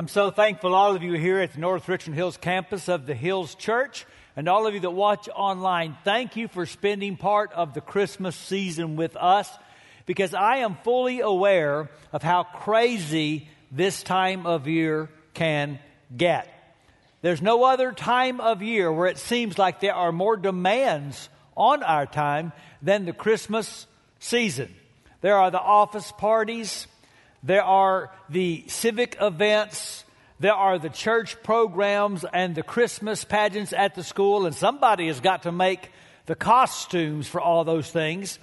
I'm so thankful all of you here at the North Richland Hills campus of the Hills Church and all of you that watch online. Thank you for spending part of the Christmas season with us because I am fully aware of how crazy this time of year can get. There's no other time of year where it seems like there are more demands on our time than the Christmas season. There are the office parties, there are the civic events, there are the church programs and the Christmas pageants at the school, and somebody has got to make the costumes for all those things.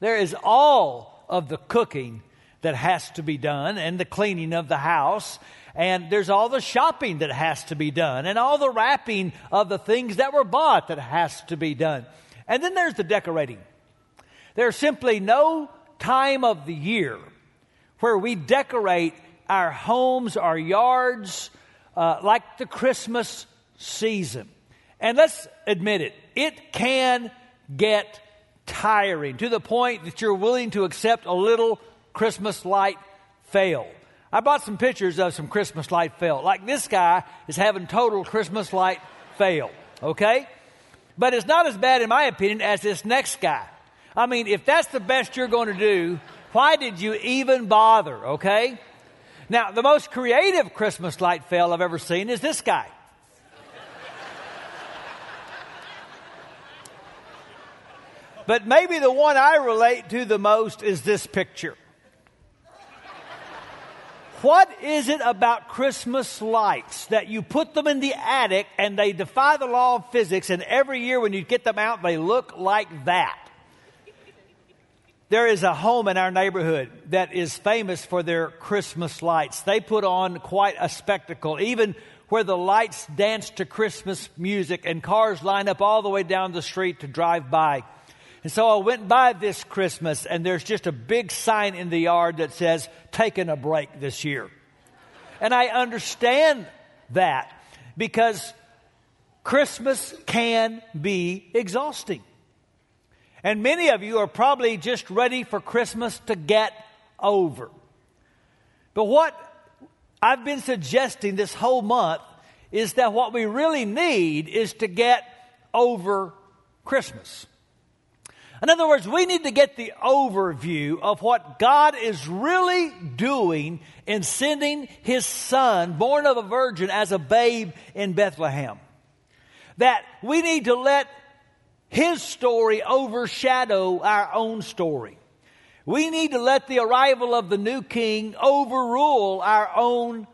There is all of the cooking that has to be done and the cleaning of the house. And there's all the shopping that has to be done and all the wrapping of the things that were bought that has to be done. And then there's the decorating. There's simply no time of the year where we decorate our homes, our yards, uh, like the Christmas season. And let's admit it, it can get tiring to the point that you're willing to accept a little Christmas light fail. I bought some pictures of some Christmas light fail. Like this guy is having total Christmas light fail, okay? But it's not as bad, in my opinion, as this next guy. I mean, if that's the best you're going to do, why did you even bother, okay? Now, the most creative Christmas light fail I've ever seen is this guy. but maybe the one I relate to the most is this picture. What is it about Christmas lights that you put them in the attic and they defy the law of physics, and every year when you get them out, they look like that? There is a home in our neighborhood that is famous for their Christmas lights. They put on quite a spectacle, even where the lights dance to Christmas music and cars line up all the way down the street to drive by. And so I went by this Christmas and there's just a big sign in the yard that says, taking a break this year. And I understand that because Christmas can be exhausting. And many of you are probably just ready for Christmas to get over. But what I've been suggesting this whole month is that what we really need is to get over Christmas. In other words, we need to get the overview of what God is really doing in sending His Son, born of a virgin, as a babe in Bethlehem. That we need to let his story overshadow our own story. We need to let the arrival of the new king overrule our own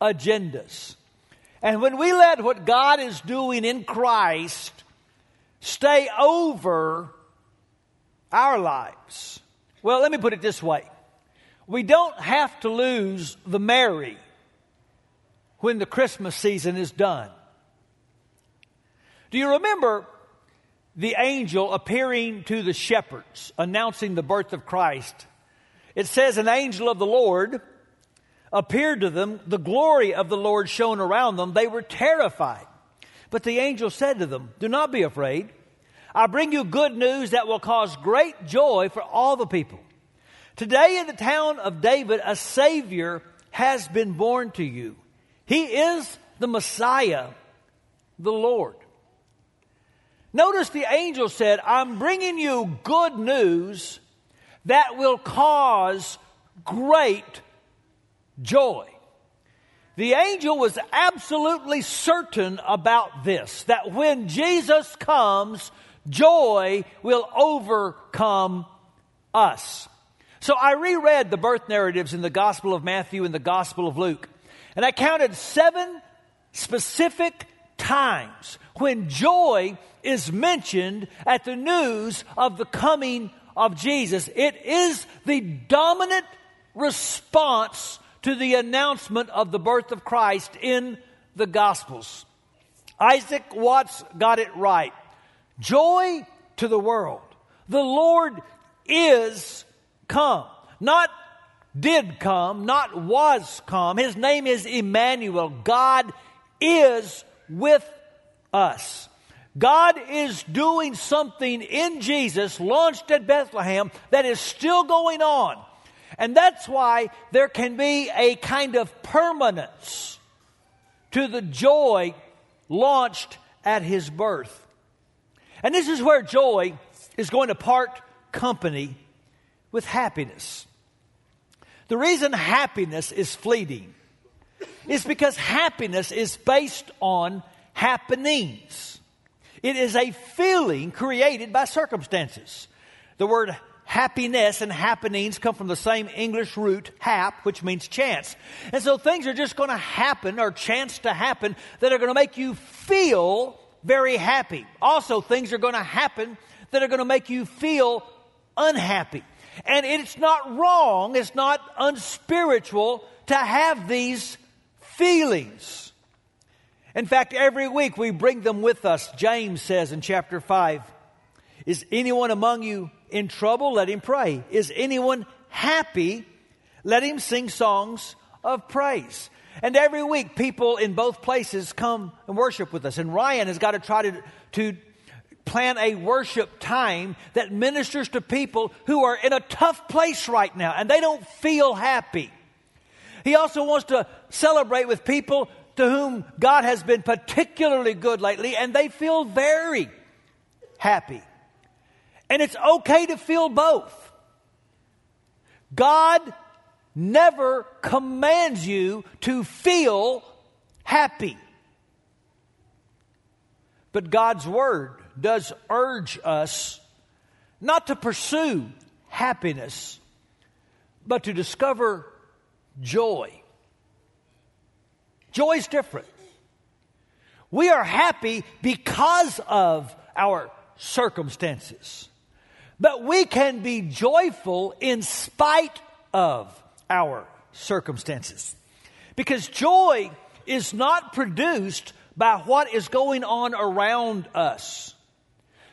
agendas. And when we let what God is doing in Christ stay over our lives, well, let me put it this way. We don't have to lose the merry when the Christmas season is done. Do you remember the angel appearing to the shepherds, announcing the birth of Christ. It says, An angel of the Lord appeared to them, the glory of the Lord shone around them. They were terrified. But the angel said to them, Do not be afraid. I bring you good news that will cause great joy for all the people. Today in the town of David, a Savior has been born to you. He is the Messiah, the Lord. Notice the angel said, I'm bringing you good news that will cause great joy. The angel was absolutely certain about this that when Jesus comes, joy will overcome us. So I reread the birth narratives in the Gospel of Matthew and the Gospel of Luke, and I counted seven specific times when joy is mentioned at the news of the coming of Jesus. It is the dominant response to the announcement of the birth of Christ in the Gospels. Isaac Watts got it right. Joy to the world. The Lord is come. Not did come, not was come. His name is Emmanuel. God is with us. God is doing something in Jesus, launched at Bethlehem, that is still going on. And that's why there can be a kind of permanence to the joy launched at his birth. And this is where joy is going to part company with happiness. The reason happiness is fleeting is because happiness is based on happenings. It is a feeling created by circumstances. The word happiness and happenings come from the same English root, hap, which means chance. And so things are just going to happen or chance to happen that are going to make you feel very happy. Also, things are going to happen that are going to make you feel unhappy. And it's not wrong, it's not unspiritual to have these feelings. In fact, every week we bring them with us. James says in chapter 5 Is anyone among you in trouble? Let him pray. Is anyone happy? Let him sing songs of praise. And every week, people in both places come and worship with us. And Ryan has got to try to, to plan a worship time that ministers to people who are in a tough place right now and they don't feel happy. He also wants to celebrate with people to whom God has been particularly good lately and they feel very happy. And it's okay to feel both. God never commands you to feel happy. But God's Word does urge us not to pursue happiness, but to discover joy. Joy is different. We are happy because of our circumstances, but we can be joyful in spite of our circumstances. Because joy is not produced by what is going on around us.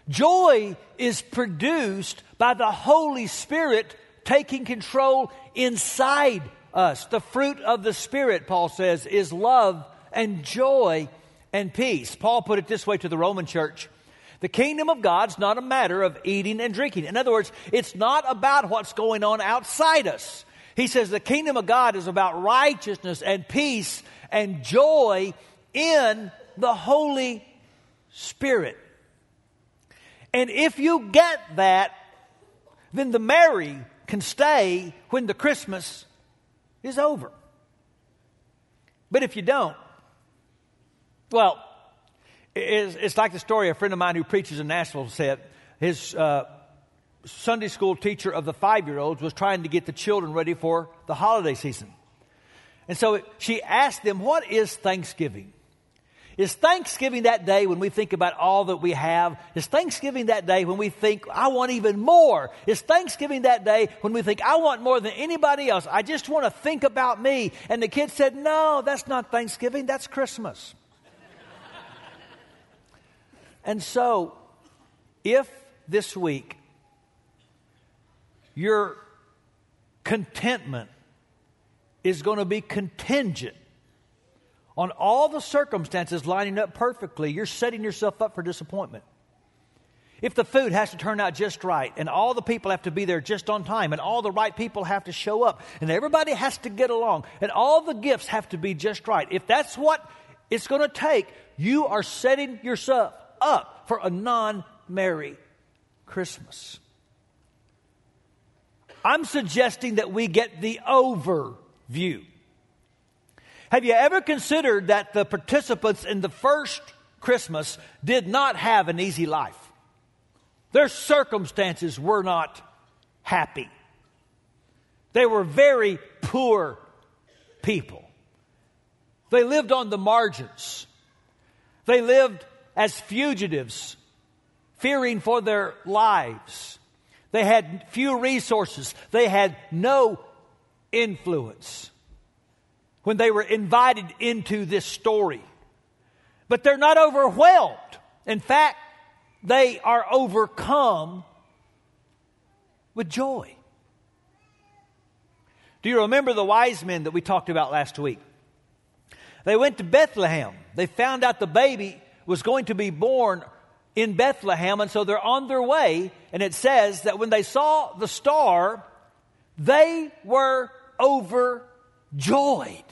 Joy is produced by the Holy Spirit taking control inside us. The fruit of the Spirit, Paul says, is love and joy and peace. Paul put it this way to the Roman church The kingdom of God's not a matter of eating and drinking. In other words, it's not about what's going on outside us. He says the kingdom of God is about righteousness and peace and joy in the Holy Spirit. And if you get that, then the merry can stay when the Christmas is over. But if you don't, well, it's, it's like the story a friend of mine who preaches in Nashville said. His uh, Sunday school teacher of the five year olds was trying to get the children ready for the holiday season. And so she asked them, What is Thanksgiving? Is Thanksgiving that day when we think about all that we have? Is Thanksgiving that day when we think, I want even more? Is Thanksgiving that day when we think, I want more than anybody else? I just want to think about me. And the kid said, No, that's not Thanksgiving, that's Christmas. and so, if this week your contentment is going to be contingent on all the circumstances lining up perfectly, you're setting yourself up for disappointment. If the food has to turn out just right, and all the people have to be there just on time, and all the right people have to show up, and everybody has to get along, and all the gifts have to be just right, if that's what it's going to take, you are setting yourself up for a non merry Christmas. I'm suggesting that we get the overview. Have you ever considered that the participants in the first Christmas did not have an easy life? Their circumstances were not happy. They were very poor people. They lived on the margins. They lived as fugitives, fearing for their lives. They had few resources. They had no influence when they were invited into this story. But they're not overwhelmed. In fact, they are overcome with joy. Do you remember the wise men that we talked about last week? They went to Bethlehem. They found out the baby was going to be born in Bethlehem, and so they're on their way. And it says that when they saw the star, they were overjoyed.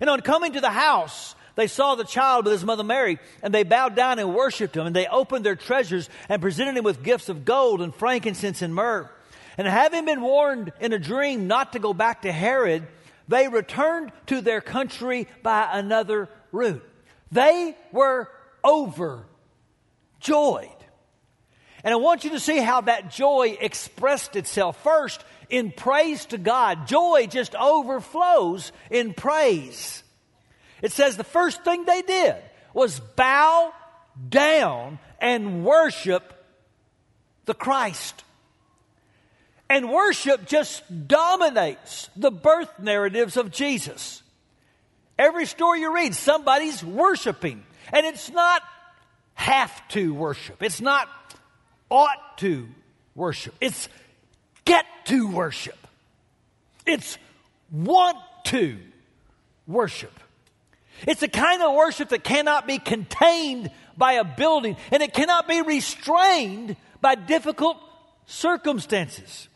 And on coming to the house, they saw the child with his mother Mary, and they bowed down and worshiped him, and they opened their treasures and presented him with gifts of gold and frankincense and myrrh. And having been warned in a dream not to go back to Herod, they returned to their country by another route. They were overjoyed. And I want you to see how that joy expressed itself. First, in praise to God. Joy just overflows in praise. It says the first thing they did was bow down and worship the Christ. And worship just dominates the birth narratives of Jesus. Every story you read, somebody's worshiping. And it's not have to worship. It's not ought to worship. It's get to worship. It's want to worship. It's a kind of worship that cannot be contained by a building and it cannot be restrained by difficult circumstances.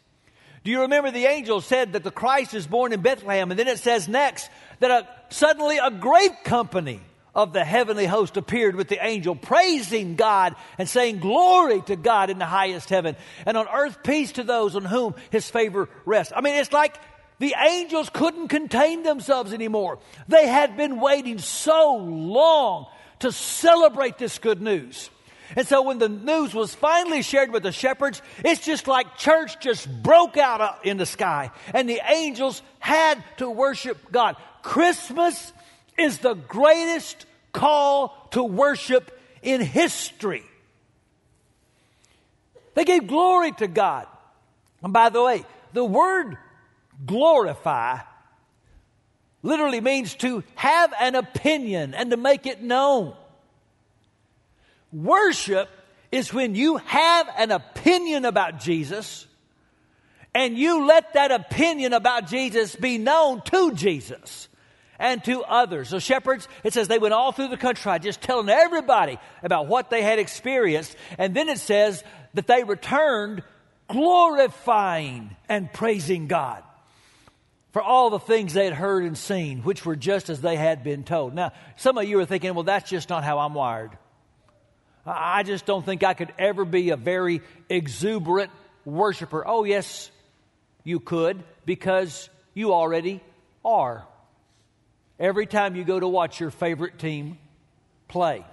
Do you remember the angel said that the Christ is born in Bethlehem? And then it says next that a, suddenly a great company of the heavenly host appeared with the angel, praising God and saying, Glory to God in the highest heaven, and on earth peace to those on whom his favor rests. I mean, it's like the angels couldn't contain themselves anymore. They had been waiting so long to celebrate this good news. And so when the news was finally shared with the shepherds, it's just like church just broke out uh, in the sky and the angels had to worship God. Christmas is the greatest call to worship in history. They gave glory to God. And by the way, the word glorify literally means to have an opinion and to make it known. Worship is when you have an opinion about Jesus and you let that opinion about Jesus be known to Jesus and to others. So, shepherds, it says they went all through the country just telling everybody about what they had experienced. And then it says that they returned glorifying and praising God for all the things they had heard and seen, which were just as they had been told. Now, some of you are thinking, well, that's just not how I'm wired. I just don't think I could ever be a very exuberant worshiper. Oh, yes, you could, because you already are every time you go to watch your favorite team play.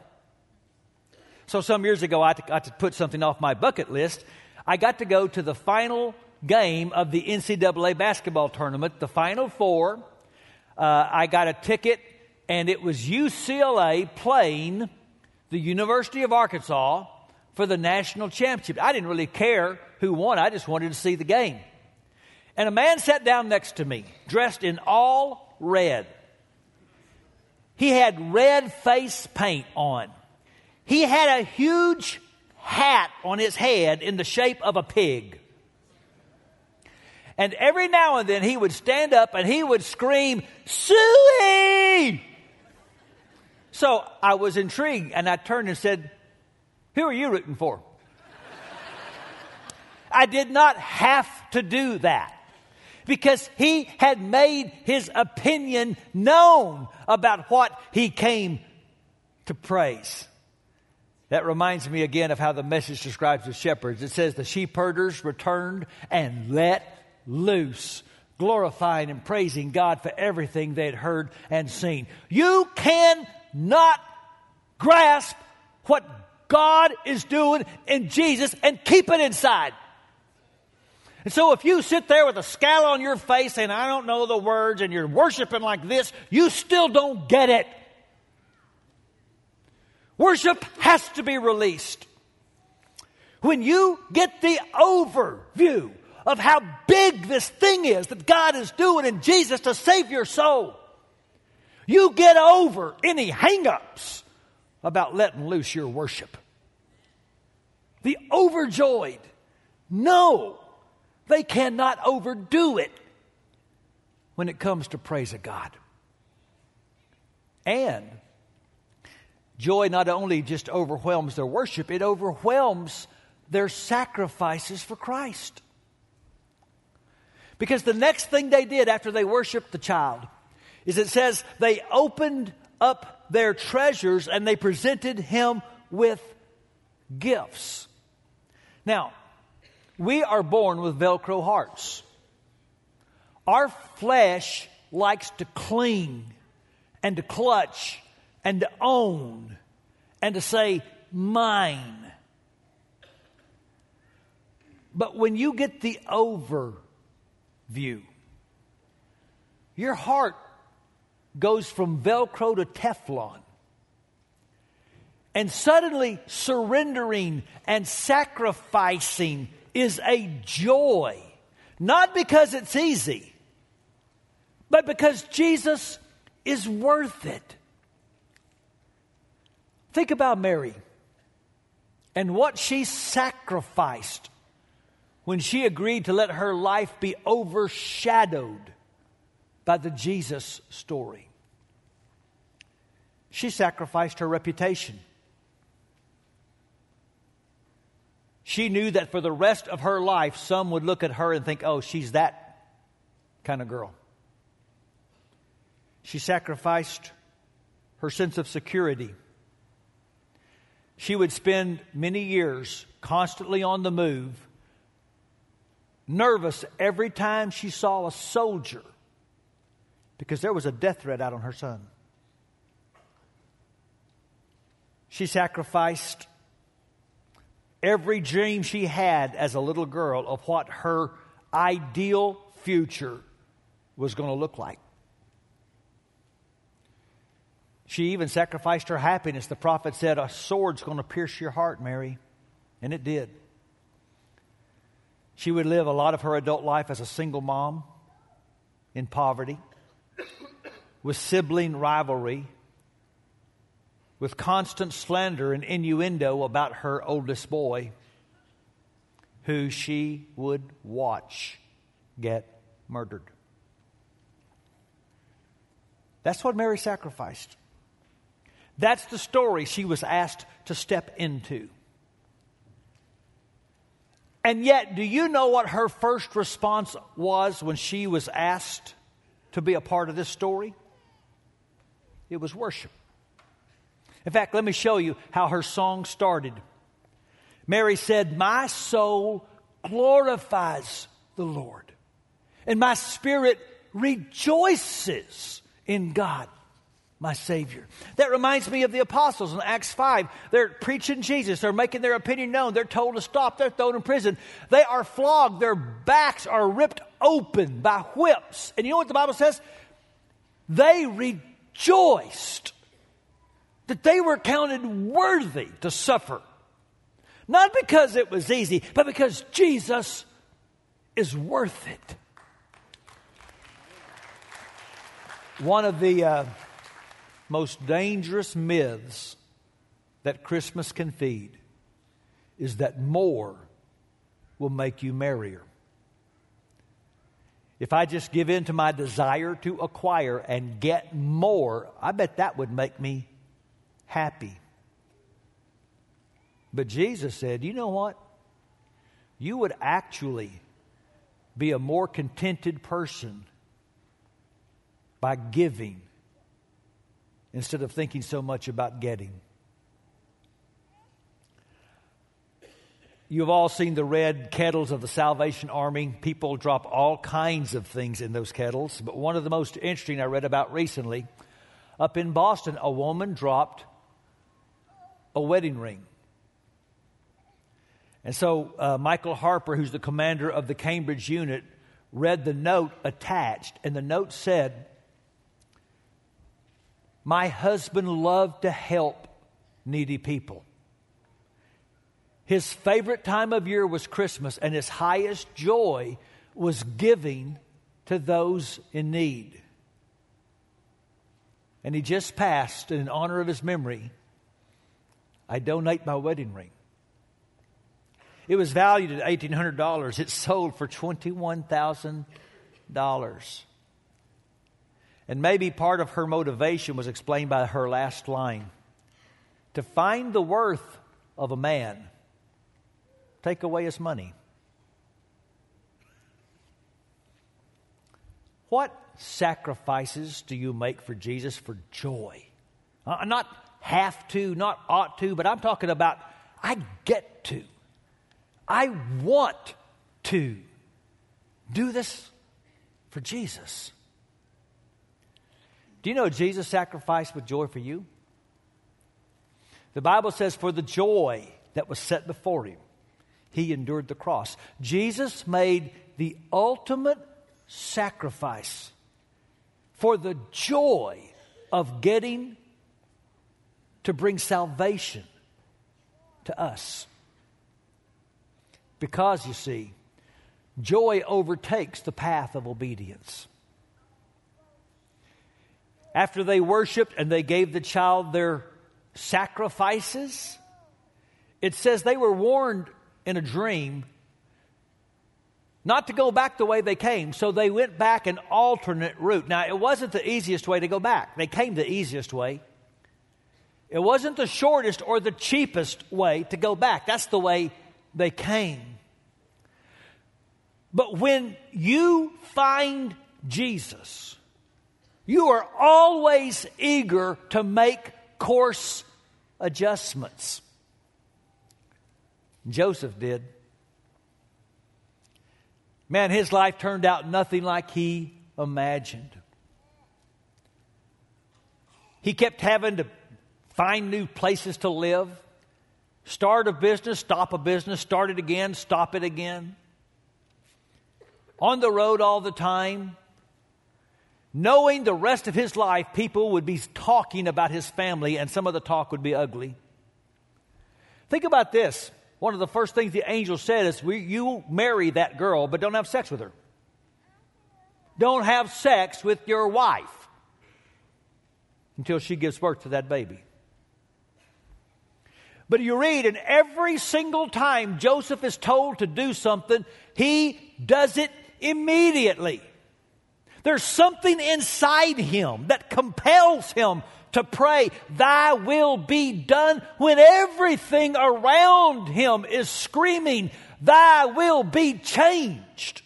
So, some years ago, I got to put something off my bucket list. I got to go to the final game of the NCAA basketball tournament, the Final Four. Uh, I got a ticket, and it was UCLA playing the University of Arkansas for the national championship. I didn't really care who won, I just wanted to see the game. And a man sat down next to me, dressed in all red. He had red face paint on. He had a huge hat on his head in the shape of a pig. And every now and then he would stand up and he would scream, Suey! So I was intrigued and I turned and said, Who are you rooting for? I did not have to do that because he had made his opinion known about what he came to praise. That reminds me again of how the message describes the shepherds. It says the sheep herders returned and let loose, glorifying and praising God for everything they had heard and seen. You cannot grasp what God is doing in Jesus and keep it inside. And so if you sit there with a scowl on your face and I don't know the words, and you're worshiping like this, you still don't get it. Worship has to be released. When you get the overview of how big this thing is that God is doing in Jesus to save your soul, you get over any hangups about letting loose your worship. The overjoyed know they cannot overdo it when it comes to praise of God. And joy not only just overwhelms their worship, it overwhelms their sacrifices for Christ. Because the next thing they did after they worshiped the child is it says they opened up their treasures and they presented him with gifts. Now, we are born with Velcro hearts. Our flesh likes to cling and to clutch and to own and to say, mine. But when you get the overview, your heart goes from Velcro to Teflon. And suddenly surrendering and sacrificing is a joy. Not because it's easy, but because Jesus is worth it. Think about Mary and what she sacrificed when she agreed to let her life be overshadowed by the Jesus story. She sacrificed her reputation. She knew that for the rest of her life, some would look at her and think, oh, she's that kind of girl. She sacrificed her sense of security. She would spend many years constantly on the move, nervous every time she saw a soldier because there was a death threat out on her son. She sacrificed every dream she had as a little girl of what her ideal future was going to look like. She even sacrificed her happiness. The prophet said, A sword's going to pierce your heart, Mary. And it did. She would live a lot of her adult life as a single mom in poverty with sibling rivalry, with constant slander and innuendo about her oldest boy, who she would watch get murdered. That's what Mary sacrificed. That's the story she was asked to step into. And yet, do you know what her first response was when she was asked to be a part of this story? It was worship. In fact, let me show you how her song started. Mary said, My soul glorifies the Lord, and my spirit rejoices in God, my Savior. That reminds me of the apostles in Acts 5. They're preaching Jesus, they're making their opinion known, they're told to stop, they're thrown in prison. They are flogged, their backs are ripped open by whips. And you know what the Bible says? They rejoiced that they were counted worthy to suffer. Not because it was easy, but because Jesus is worth it. One of the uh, most dangerous myths that Christmas can feed is that more will make you merrier. If I just give in to my desire to acquire and get more, I bet that would make me happy. But Jesus said, you know what? You would actually be a more contented person by giving instead of thinking so much about getting. You've all seen the red kettles of the Salvation Army. People drop all kinds of things in those kettles. But one of the most interesting I read about recently up in Boston, a woman dropped a wedding ring. And so uh, Michael Harper, who's the commander of the Cambridge unit, read the note attached. And the note said, My husband loved to help needy people. His favorite time of year was Christmas, and his highest joy was giving to those in need. And he just passed, and in honor of his memory, I donate my wedding ring. It was valued at $1,800. It sold for $21,000. And maybe part of her motivation was explained by her last line to find the worth of a man take away his money. What sacrifices do you make for Jesus for joy? Uh, not have to, not ought to, but I'm talking about I get to. I want to do this for Jesus. Do you know Jesus sacrificed with joy for you? The Bible says, for the joy that was set before him, he endured the cross. Jesus made the ultimate sacrifice for the joy of getting to bring salvation to us. Because, you see, joy overtakes the path of obedience. After they worshiped and they gave the child their sacrifices, it says they were warned in a dream not to go back the way they came, so they went back an alternate route. Now, it wasn't the easiest way to go back, they came the easiest way. It wasn't the shortest or the cheapest way to go back. That's the way they came. But when you find Jesus, you are always eager to make course adjustments. Joseph did. Man, his life turned out nothing like he imagined. He kept having to find new places to live, start a business, stop a business, start it again, stop it again. On the road all the time, knowing the rest of his life people would be talking about his family and some of the talk would be ugly. Think about this one of the first things the angel said is, You marry that girl, but don't have sex with her. Don't have sex with your wife until she gives birth to that baby. But you read, and every single time Joseph is told to do something, he does it immediately. There's something inside him that compels him to pray, Thy will be done, when everything around him is screaming, Thy will be changed.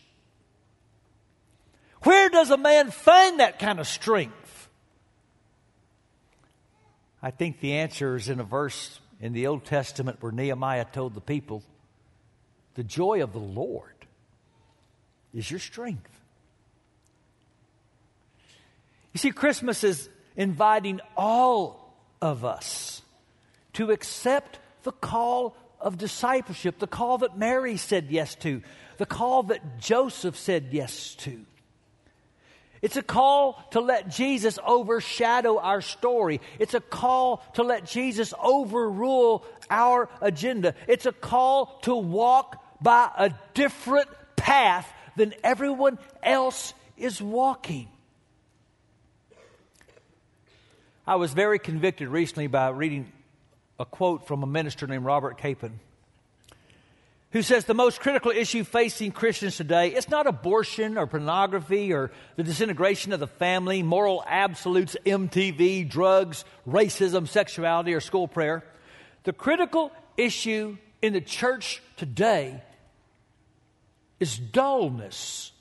Where does a man find that kind of strength? I think the answer is in a verse in the Old Testament where Nehemiah told the people, The joy of the Lord is your strength. You see, Christmas is inviting all of us to accept the call of discipleship, the call that Mary said yes to, the call that Joseph said yes to. It's a call to let Jesus overshadow our story. It's a call to let Jesus overrule our agenda. It's a call to walk by a different path than everyone else is walking. I was very convicted recently by reading a quote from a minister named Robert Capon who says the most critical issue facing Christians today it's not abortion or pornography or the disintegration of the family, moral absolutes, MTV, drugs, racism, sexuality, or school prayer. The critical issue in the church today is dullness.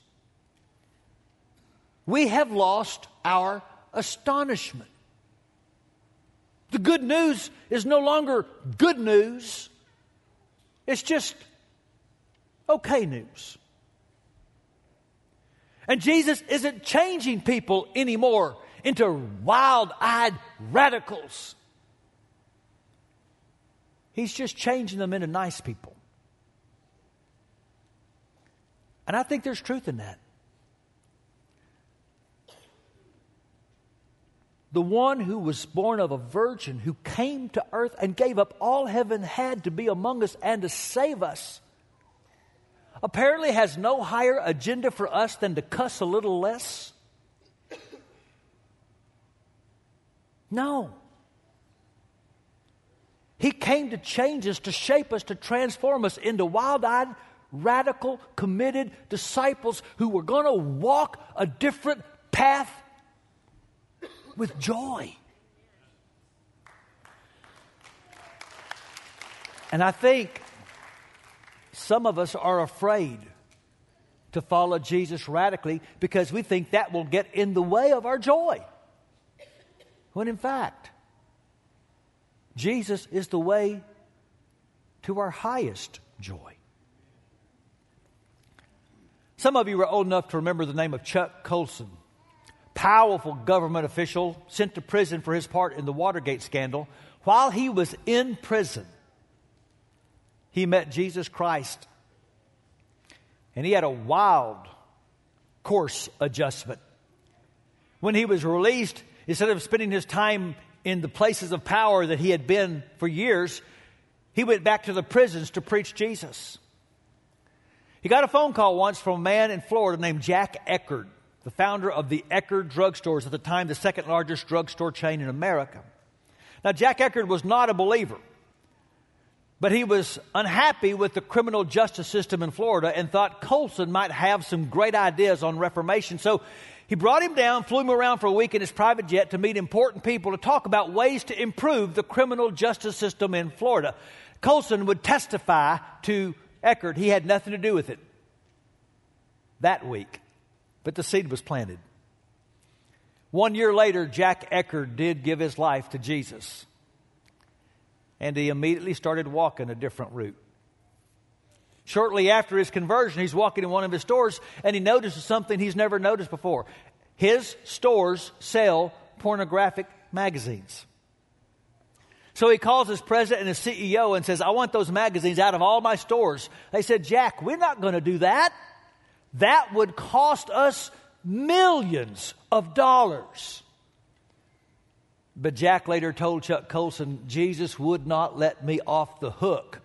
We have lost our astonishment. The good news is no longer good news, it's just okay news. And Jesus isn't changing people anymore into wild eyed radicals. He's just changing them into nice people. And I think there's truth in that. the one who was born of a virgin, who came to earth and gave up all heaven had to be among us and to save us, apparently has no higher agenda for us than to cuss a little less? No. He came to change us, to shape us, to transform us into wild eyed, radical, committed disciples who were going to walk a different path with joy. And I think some of us are afraid to follow Jesus radically because we think that will get in the way of our joy. When in fact, Jesus is the way to our highest joy. Some of you are old enough to remember the name of Chuck Colson, powerful government official sent to prison for his part in the Watergate scandal. While he was in prison, he met Jesus Christ. And he had a wild course adjustment. When he was released, instead of spending his time in the places of power that he had been for years, he went back to the prisons to preach Jesus. He got a phone call once from a man in Florida named Jack Eckerd, the founder of the Eckerd drugstores, at the time the second largest drugstore chain in America. Now, Jack Eckerd was not a believer, but he was unhappy with the criminal justice system in Florida and thought Colson might have some great ideas on reformation. So he brought him down, flew him around for a week in his private jet to meet important people to talk about ways to improve the criminal justice system in Florida. Colson would testify to Eckerd. He had nothing to do with it that week, but the seed was planted. One year later, Jack Eckerd did give his life to Jesus, and he immediately started walking a different route. Shortly after his conversion, he's walking in one of his stores and he notices something he's never noticed before. His stores sell pornographic magazines. So he calls his president and his CEO and says, I want those magazines out of all my stores. They said, Jack, we're not going to do that. That would cost us millions of dollars. But Jack later told Chuck Colson, Jesus would not let me off the hook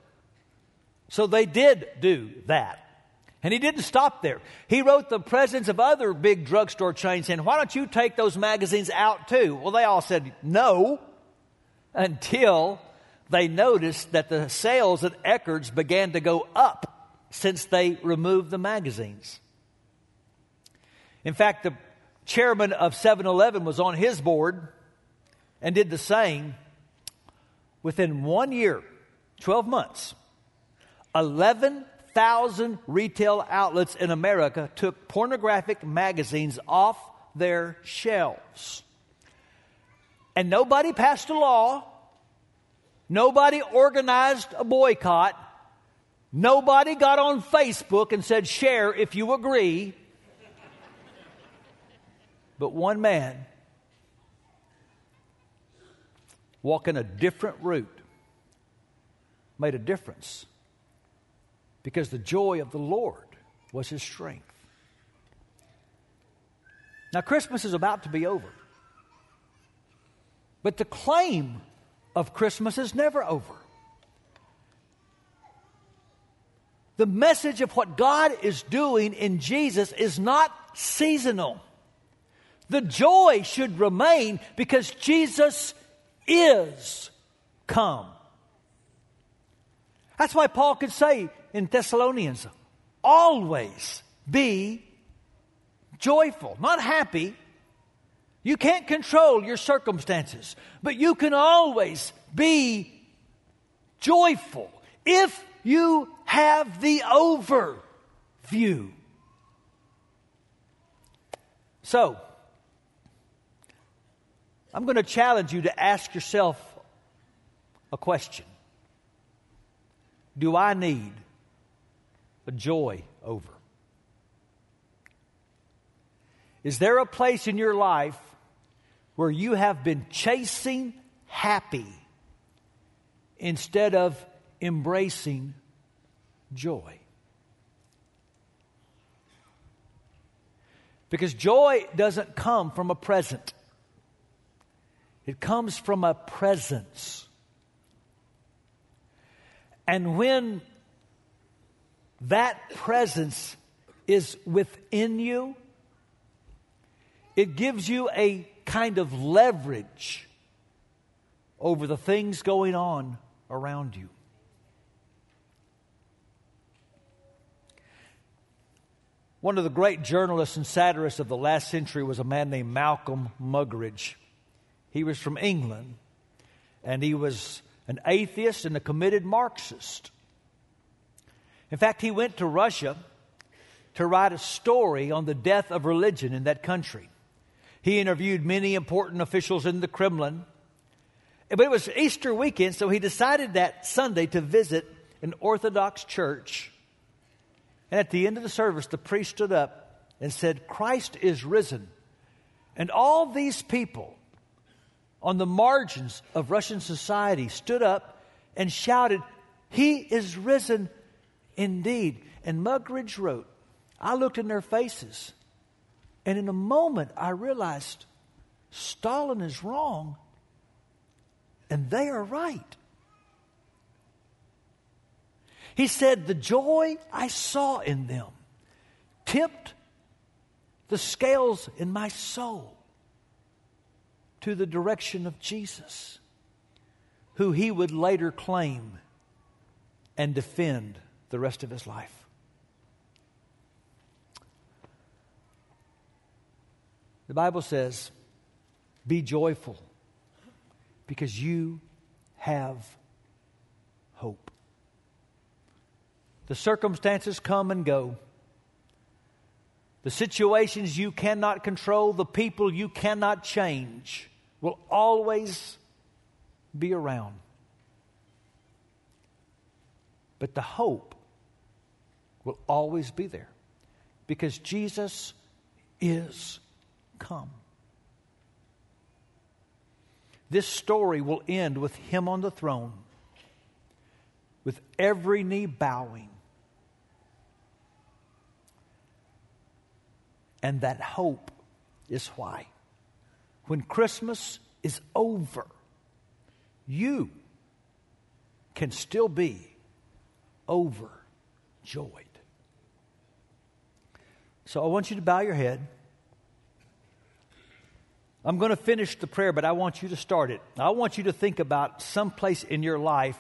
so they did do that. And he didn't stop there. He wrote the presidents of other big drugstore chains saying, Why don't you take those magazines out too? Well, they all said no until they noticed that the sales at Eckerd's began to go up since they removed the magazines. In fact, the chairman of 7 Eleven was on his board and did the same. Within one year, 12 months, 11,000 retail outlets in America took pornographic magazines off their shelves. And nobody passed a law, nobody organized a boycott, nobody got on Facebook and said, share if you agree. But one man walking a different route made a difference because the joy of the Lord was his strength. Now, Christmas is about to be over. But the claim of Christmas is never over. The message of what God is doing in Jesus is not seasonal. The joy should remain because Jesus is come. That's why Paul could say in Thessalonians always be joyful, not happy. You can't control your circumstances, but you can always be joyful if you have the overview. So, I'm going to challenge you to ask yourself a question do I need a joy over? Is there a place in your life where you have been chasing happy instead of embracing joy? Because joy doesn't come from a present, it comes from a presence. And when that presence is within you, it gives you a kind of leverage over the things going on around you. One of the great journalists and satirists of the last century was a man named Malcolm Muggeridge. He was from England, and he was an atheist and a committed Marxist. In fact, he went to Russia to write a story on the death of religion in that country. He interviewed many important officials in the Kremlin. But it was Easter weekend, so he decided that Sunday to visit an Orthodox church. And at the end of the service, the priest stood up and said, Christ is risen. And all these people on the margins of Russian society stood up and shouted, He is risen indeed. And Muggeridge wrote, I looked in their faces, and in a moment I realized Stalin is wrong and they are right. He said, The joy I saw in them tipped the scales in my soul to the direction of Jesus, who he would later claim and defend the rest of his life. The Bible says, Be joyful because you have hope. The circumstances come and go. The situations you cannot control, the people you cannot change, will always be around. But the hope will always be there because Jesus is come. This story will end with him on the throne, with every knee bowing. And that hope is why, when Christmas is over, you can still be overjoyed. So I want you to bow your head. I'm going to finish the prayer, but I want you to start it. I want you to think about some place in your life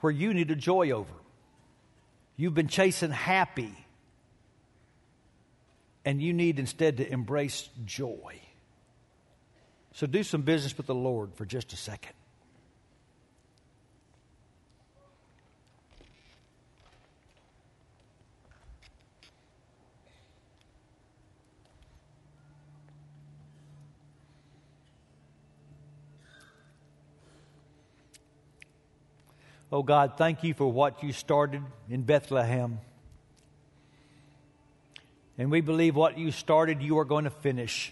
where you need a joy over. You've been chasing happy, and you need instead to embrace joy. So do some business with the Lord for just a second. Oh God, thank you for what you started in Bethlehem. And we believe what you started, you are going to finish.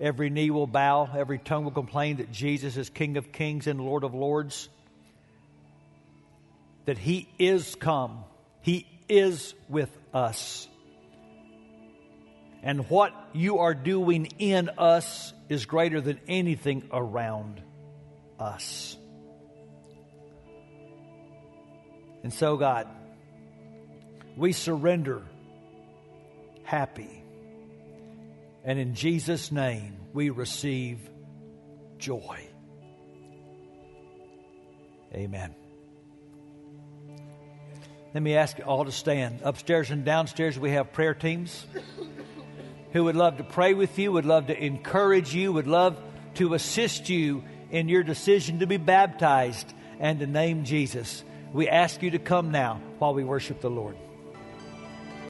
Every knee will bow, every tongue will complain that Jesus is King of kings and Lord of lords. That He is come, He is with us. And what you are doing in us is greater than anything around us. And so, God, we surrender happy. And in Jesus' name, we receive joy. Amen. Let me ask you all to stand. Upstairs and downstairs, we have prayer teams who would love to pray with you, would love to encourage you, would love to assist you in your decision to be baptized and to name Jesus. We ask you to come now while we worship the Lord.